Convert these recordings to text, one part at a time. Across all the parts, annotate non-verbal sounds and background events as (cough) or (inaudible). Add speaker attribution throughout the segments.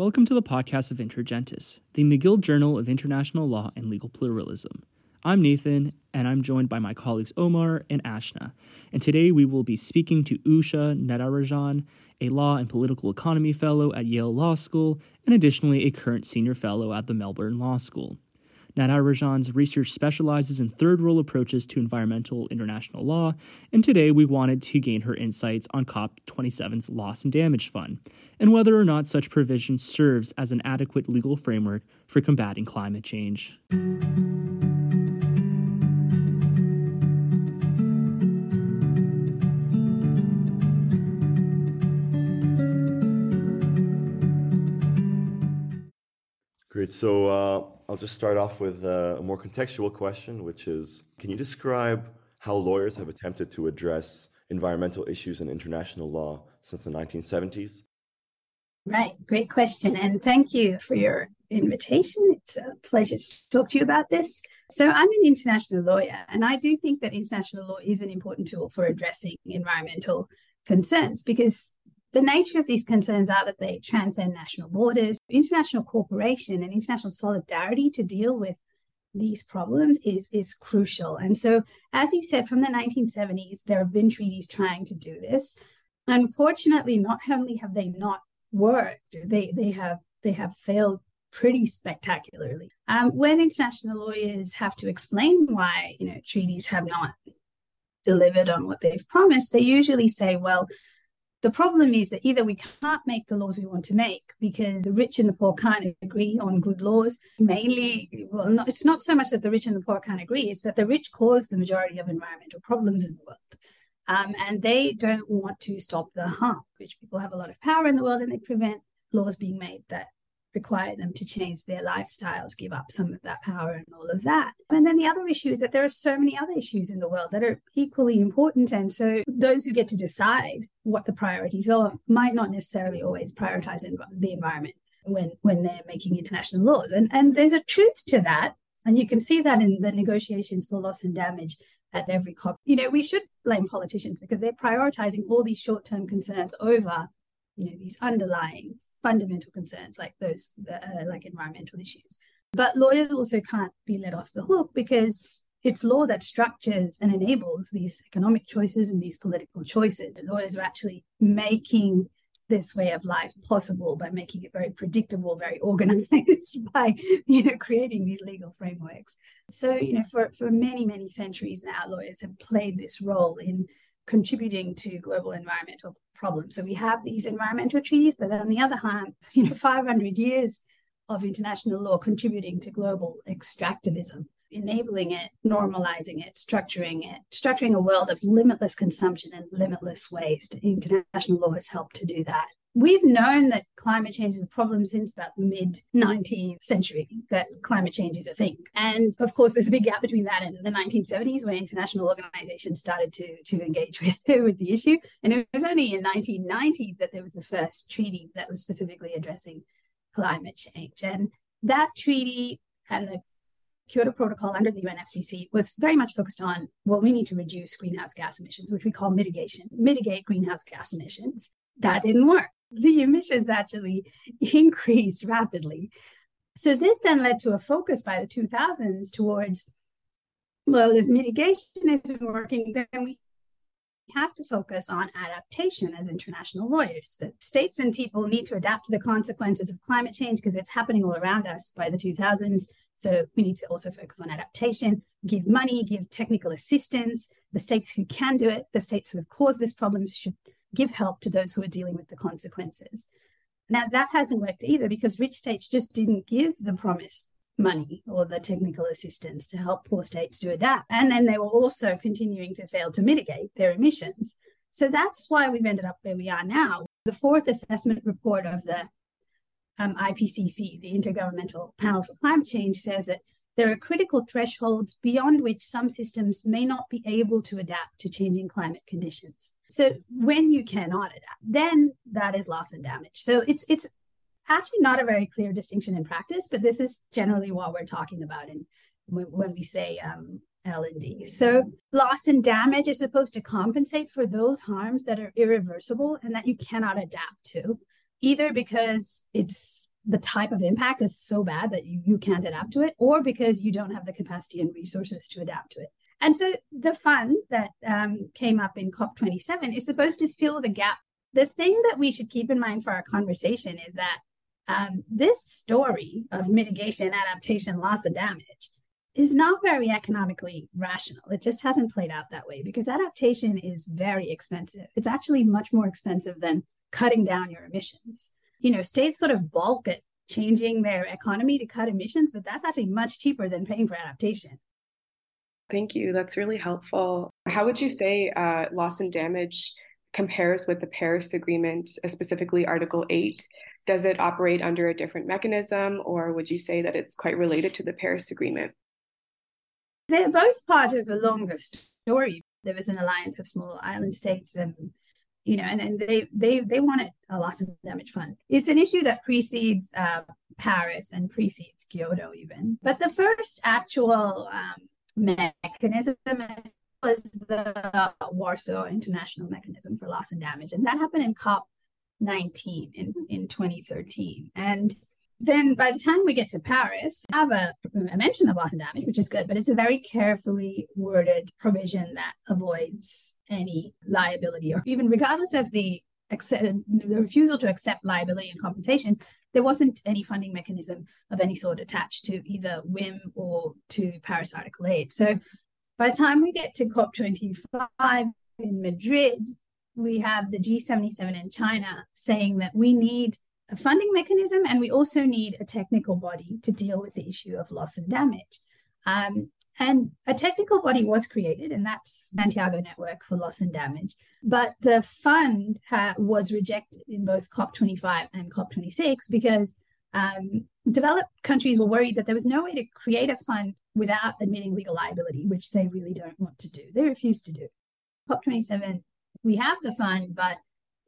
Speaker 1: Welcome to the podcast of Inter Gentes, the McGill Journal of International Law and Legal Pluralism. I'm Nathan, and I'm joined by my colleagues Omar and Ashna. And today we will be speaking to Usha Natarajan, a law and political economy fellow at Yale Law School, and additionally a current senior fellow at the Melbourne Law School. Natarajan's research specializes in third world approaches to environmental international law, and today we wanted to gain her insights on COP27's Loss and Damage Fund, and whether or not such provision serves as an adequate legal framework for combating climate change.
Speaker 2: Great. So uh, I'll just start off with uh, a more contextual question, which is Can you describe how lawyers have attempted to address environmental issues in international law since the 1970s?
Speaker 3: Right. Great question. And thank you for your invitation. It's a pleasure to talk to you about this. So, I'm an international lawyer, and I do think that international law is an important tool for addressing environmental concerns because the nature of these concerns are that they transcend national borders. International cooperation and international solidarity to deal with these problems is, is crucial. And so, as you said, from the 1970s, there have been treaties trying to do this. Unfortunately, not only have they not worked, they, they have they have failed pretty spectacularly. Um, when international lawyers have to explain why you know treaties have not delivered on what they've promised, they usually say, well, the problem is that either we can't make the laws we want to make because the rich and the poor can't agree on good laws. Mainly, well, not, it's not so much that the rich and the poor can't agree, it's that the rich cause the majority of environmental problems in the world. Um, and they don't want to stop the harm. Rich people have a lot of power in the world and they prevent laws being made that require them to change their lifestyles, give up some of that power and all of that. And then the other issue is that there are so many other issues in the world that are equally important. And so those who get to decide what the priorities are might not necessarily always prioritize the environment when, when they're making international laws. And, and there's a truth to that. And you can see that in the negotiations for loss and damage at every COP. You know, we should blame politicians because they're prioritizing all these short-term concerns over, you know, these underlying fundamental concerns like those, uh, like environmental issues. But lawyers also can't be let off the hook because it's law that structures and enables these economic choices and these political choices. The lawyers are actually making this way of life possible by making it very predictable, very organized, (laughs) by you know creating these legal frameworks. So you know for for many many centuries now, lawyers have played this role in contributing to global environmental problem. So we have these environmental treaties, but on the other hand, (laughs) you know, 500 years of international law contributing to global extractivism, enabling it, normalizing it, structuring it, structuring a world of limitless consumption and limitless waste. International law has helped to do that we've known that climate change is a problem since about the mid 19th century that climate change is a thing. And of course there's a big gap between that and the 1970s where international organizations started to to engage with, (laughs) with the issue. And it was only in 1990s that there was the first treaty that was specifically addressing climate change. And that treaty and the Kyoto Protocol under the UNFCCC was very much focused on, well, we need to reduce greenhouse gas emissions, which we call mitigation, mitigate greenhouse gas emissions. That didn't work (laughs) the emissions actually increased rapidly. So this then led to a focus by the 2000s towards, well, if mitigation isn't working, then we have to focus on adaptation as international lawyers. The states and people need to adapt to the consequences of climate change because it's happening all around us by the 2000s. So we need to also focus on adaptation, give money, give technical assistance. The states who can do it, the states who have caused this problem should give help to those who are dealing with the consequences. Now, that hasn't worked either because rich states just didn't give the promised money or the technical assistance to help poor states to adapt. And then they were also continuing to fail to mitigate their emissions. So that's why we've ended up where we are now. The fourth assessment report of the um, IPCC, the Intergovernmental Panel for Climate Change, says that there are critical thresholds beyond which some systems may not be able to adapt to changing climate conditions. So when you cannot adapt, then that is loss and damage. So it's it's actually not a very clear distinction in practice, but this is generally what we're talking about in when, when we say um, L&D. So loss and damage is supposed to compensate for those harms that are irreversible and that you cannot adapt to, either because it's the type of impact is so bad that you, you can't adapt to it, or because you don't have the capacity and resources to adapt to it. And so the fund that um, came up in COP27 is supposed to fill the gap. The thing that we should keep in mind for our conversation is that um, this story of mitigation, adaptation, loss, and damage is not very economically rational. It just hasn't played out that way because adaptation is very expensive. It's actually much more expensive than cutting down your emissions. You know, states sort of balk at changing their economy to cut emissions, but that's actually much cheaper than paying for adaptation.
Speaker 4: Thank you. That's really helpful. How would you say uh, loss and damage compares with the Paris Agreement, uh, specifically Article 8? Does it operate under a different mechanism, or would you say that it's quite related to the Paris Agreement?
Speaker 3: They're both part of a longer story. There was an alliance of small island states, and you know, and, and they they they wanted a loss and damage fund. It's an issue that precedes uh, Paris and precedes Kyoto even. But the first actual um, mechanism was the Warsaw International Mechanism for Loss and Damage, and that happened in COP 19 in, in 2013. And then by the time we get to Paris, I have a, a mention of loss and damage, which is good, but it's a very carefully worded provision that avoids any liability or even regardless of the accept, the refusal to accept liability and compensation, there wasn't any funding mechanism of any sort attached to either WIM or to Paris Article 8. So by the time we get to COP25 in Madrid, we have the G77 in China saying that we need a funding mechanism and we also need a technical body to deal with the issue of loss and damage. Um, and a technical body was created, and that's Santiago Network for Loss and Damage. But the fund ha- was rejected in both COP25 and COP26 because um, developed countries were worried that there was no way to create a fund without admitting legal liability, which they really don't want to do. They refuse to do. COP27 we have the fund, but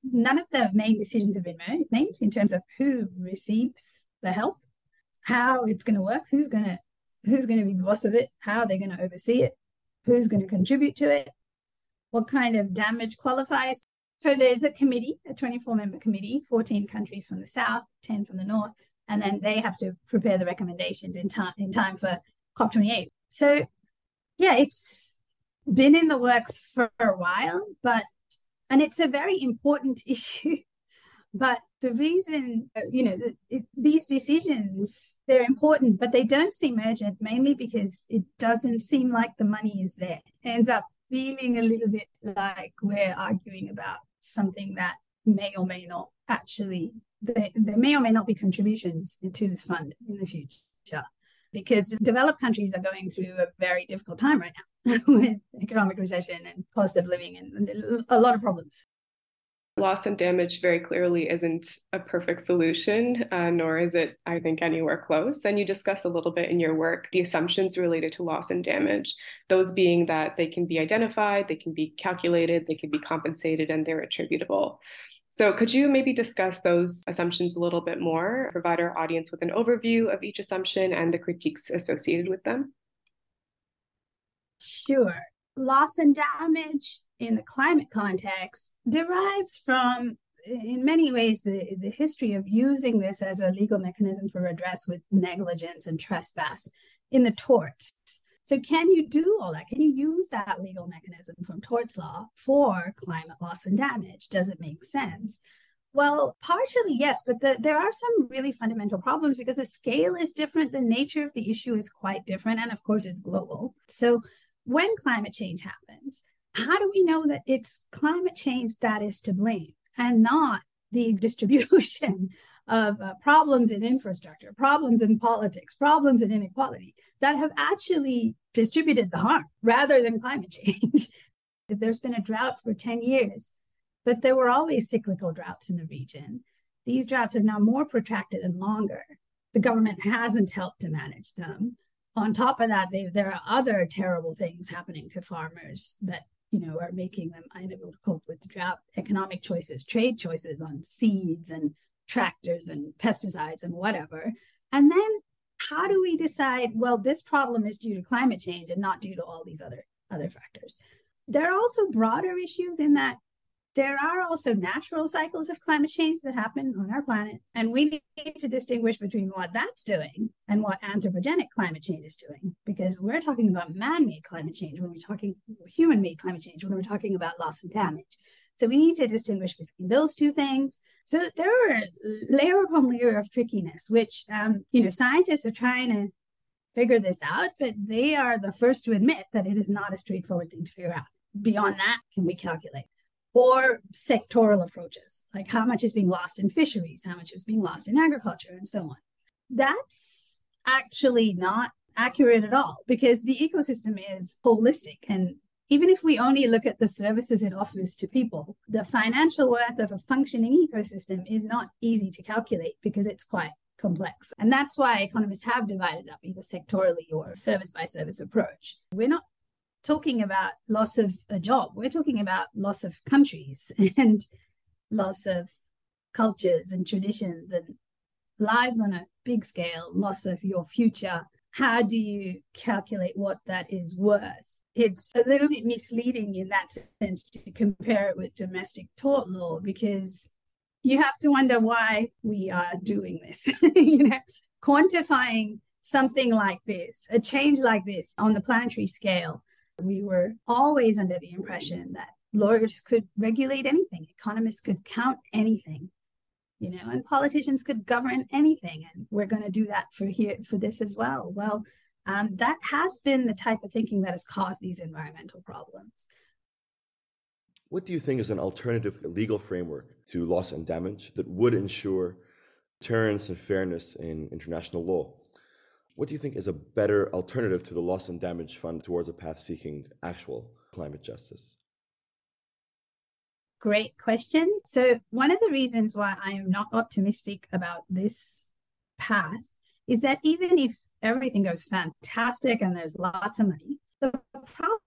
Speaker 3: none of the main decisions have been made in terms of who receives the help, how it's going to work, who's going to who's going to be boss of it, how are they're going to oversee it, who's going to contribute to it, what kind of damage qualifies. So there's a committee, a 24 member committee, 14 countries from the south, 10 from the north, and then they have to prepare the recommendations in time in time for COP28. So yeah, it's been in the works for a while, but and it's a very important (laughs) issue but the reason uh, you know these decisions they're important but they don't seem urgent mainly because it doesn't seem like the money is there it ends up feeling a little bit like we're arguing about something that may or may not actually there, there may or may not be contributions to this fund in the future because developed countries are going through a very difficult time right now (laughs) with economic recession and cost of living and a lot of problems.
Speaker 4: Loss and damage very clearly isn't a perfect solution, uh, nor is it, I think, anywhere close. And you discuss a little bit in your work the assumptions related to loss and damage, those being that they can be identified, they can be calculated, they can be compensated, and they're attributable. So, could you maybe discuss those assumptions a little bit more, provide our audience with an overview of each assumption and the critiques associated with them?
Speaker 3: Sure. Loss and damage in the climate context derives from, in many ways, the, the history of using this as a legal mechanism for redress with negligence and trespass in the torts so, can you do all that? Can you use that legal mechanism from torts law for climate loss and damage? Does it make sense? Well, partially, yes, but the, there are some really fundamental problems because the scale is different, the nature of the issue is quite different, and of course, it's global. So, when climate change happens, how do we know that it's climate change that is to blame and not the (laughs) distribution of uh, problems in infrastructure, problems in politics, problems in inequality that have actually distributed the harm rather than climate (laughs) change. if there's been a drought for 10 years, but there were always cyclical droughts in the region, these droughts are now more protracted and longer. The government hasn't helped to manage them. On top of that, they, there are other terrible things happening to farmers that you know are making them unable to cope with drought. Economic choices, trade choices on seeds and tractors and pesticides and whatever. And then how do we decide, well, this problem is due to climate change and not due to all these other, other factors? There are also broader issues in that there are also natural cycles of climate change that happen on our planet, and we need to distinguish between what that's doing and what anthropogenic climate change is doing, because we're talking about man made climate change when we're talking human made climate change, when we're talking about loss and damage. So we need to distinguish between those two things. So there are layer upon layer of trickiness, which um, you know scientists are trying to figure this out, but they are the first to admit that it is not a straightforward thing to figure out. Beyond that, can we calculate? Or sectoral approaches, like how much is being lost in fisheries, how much is being lost in agriculture, and so on. That's actually not accurate at all because the ecosystem is holistic and even if we only look at the services it offers to people, the financial worth of a functioning ecosystem is not easy to calculate because it's quite complex. And that's why economists have divided up either sectorally or service by service approach. We're not talking about loss of a job, we're talking about loss of countries (laughs) and loss of cultures and traditions and lives on a big scale, loss of your future. How do you calculate what that is worth? it's a little bit misleading in that sense to compare it with domestic tort law because you have to wonder why we are doing this. (laughs) you know, quantifying something like this, a change like this on the planetary scale, we were always under the impression that lawyers could regulate anything, economists could count anything, you know, and politicians could govern anything. And we're going to do that for here for this as well. Well, um, that has been the type of thinking that has caused these environmental problems.
Speaker 2: What do you think is an alternative legal framework to loss and damage that would ensure deterrence and fairness in international law? What do you think is a better alternative to the loss and damage fund towards a path seeking actual climate justice?
Speaker 3: Great question. So, one of the reasons why I am not optimistic about this path is that even if everything goes fantastic and there's lots of money. The problem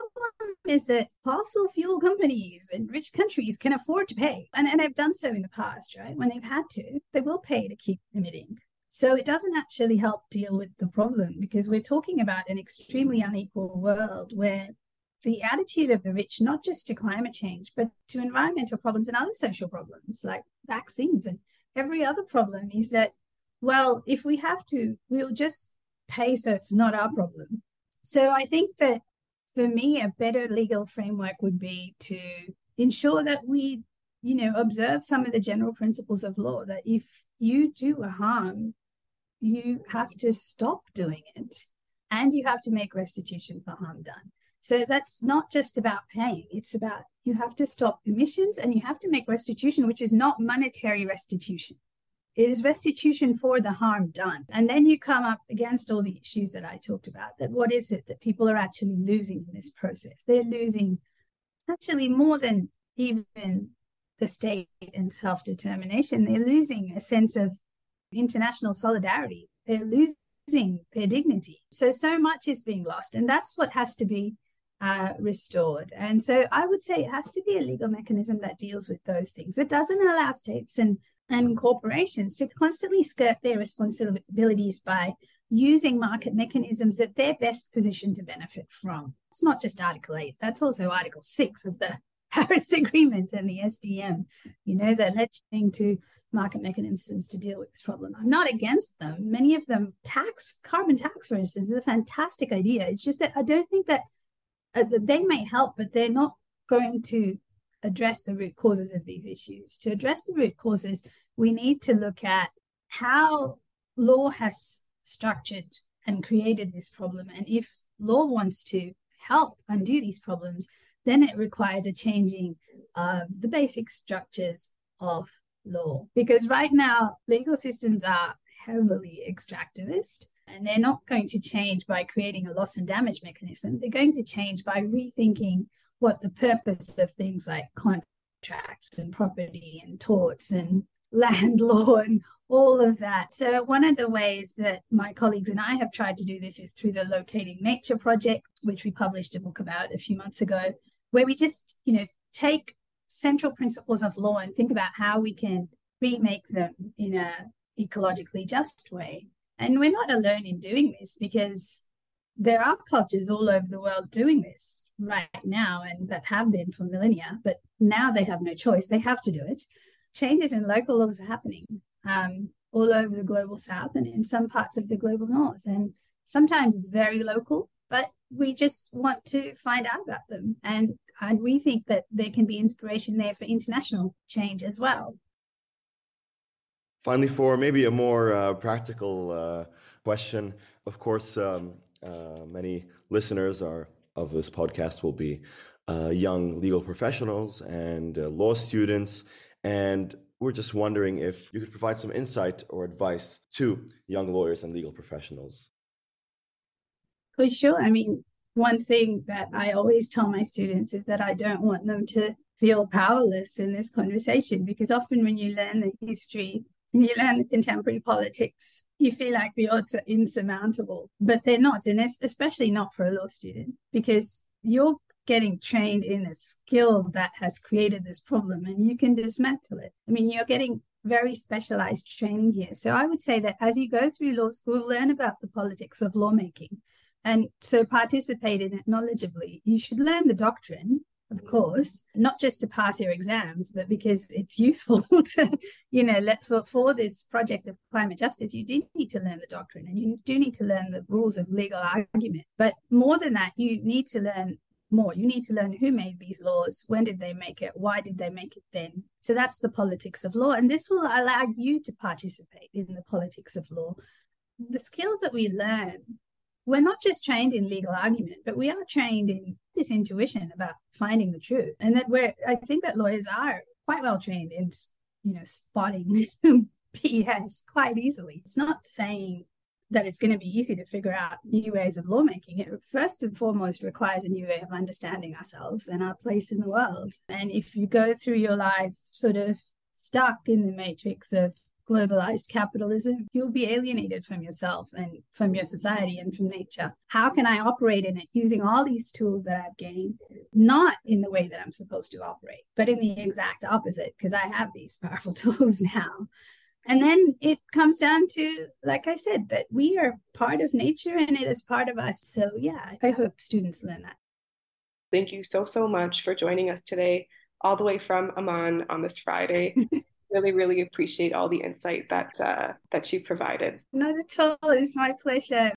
Speaker 3: is that fossil fuel companies in rich countries can afford to pay. And, and they've done so in the past, right? When they've had to, they will pay to keep emitting. So it doesn't actually help deal with the problem because we're talking about an extremely unequal world where the attitude of the rich, not just to climate change, but to environmental problems and other social problems like vaccines and every other problem is that, well, if we have to, we'll just pay, so it's not our problem. So I think that for me, a better legal framework would be to ensure that we, you know, observe some of the general principles of law that if you do a harm, you have to stop doing it and you have to make restitution for harm done. So that's not just about paying, it's about you have to stop emissions and you have to make restitution, which is not monetary restitution. It is restitution for the harm done. And then you come up against all the issues that I talked about that what is it that people are actually losing in this process? They're losing actually more than even the state and self determination. They're losing a sense of international solidarity. They're losing their dignity. So, so much is being lost. And that's what has to be uh, restored. And so I would say it has to be a legal mechanism that deals with those things. It doesn't allow states and and corporations to constantly skirt their responsibilities by using market mechanisms that they're best positioned to benefit from. It's not just Article 8, that's also Article 6 of the (laughs) Paris Agreement and the SDM, you know, they're legislating to market mechanisms to deal with this problem. I'm not against them. Many of them tax, carbon tax, for instance, is a fantastic idea. It's just that I don't think that, uh, they may help, but they're not going to address the root causes of these issues. To address the root causes, we need to look at how law has structured and created this problem. And if law wants to help undo these problems, then it requires a changing of the basic structures of law. Because right now, legal systems are heavily extractivist and they're not going to change by creating a loss and damage mechanism. They're going to change by rethinking what the purpose of things like contracts and property and torts and (laughs) land law and all of that. So, one of the ways that my colleagues and I have tried to do this is through the Locating Nature project, which we published a book about a few months ago, where we just, you know, take central principles of law and think about how we can remake them in a ecologically just way. And we're not alone in doing this because there are cultures all over the world doing this right now and that have been for millennia, but now they have no choice. They have to do it. Changes in local laws are happening um, all over the global south and in some parts of the global north. And sometimes it's very local, but we just want to find out about them. And, and we think that there can be inspiration there for international change as well.
Speaker 2: Finally, for maybe a more uh, practical uh, question, of course, um, uh, many listeners are of this podcast will be uh, young legal professionals and uh, law students, and we're just wondering if you could provide some insight or advice to young lawyers and legal professionals.
Speaker 3: For sure. I mean, one thing that I always tell my students is that I don't want them to feel powerless in this conversation because often when you learn the history and you learn the contemporary politics, you feel like the odds are insurmountable, but they're not, and especially not for a law student because you're getting trained in a skill that has created this problem and you can dismantle it. I mean, you're getting very specialized training here. So I would say that as you go through law school, learn about the politics of lawmaking. And so participate in it knowledgeably. You should learn the doctrine, of course, not just to pass your exams, but because it's useful (laughs) to, you know, let for, for this project of climate justice, you do need to learn the doctrine and you do need to learn the rules of legal argument. But more than that, you need to learn more. You need to learn who made these laws, when did they make it, why did they make it then. So that's the politics of law. And this will allow you to participate in the politics of law. The skills that we learn, we're not just trained in legal argument, but we are trained in this intuition about finding the truth. And that we're, I think that lawyers are quite well trained in, you know, spotting (laughs) BS quite easily. It's not saying that it's going to be easy to figure out new ways of lawmaking. It first and foremost requires a new way of understanding ourselves and our place in the world. And if you go through your life sort of stuck in the matrix of globalized capitalism, you'll be alienated from yourself and from your society and from nature. How can I operate in it using all these tools that I've gained, not in the way that I'm supposed to operate, but in the exact opposite, because I have these (laughs) powerful tools now. And then it comes down to, like I said, that we are part of nature and it is part of us. So, yeah, I hope students learn that.
Speaker 4: Thank you so, so much for joining us today, all the way from Amman on this Friday. (laughs) really, really appreciate all the insight that uh, that you provided.
Speaker 3: Not at all. It's my pleasure.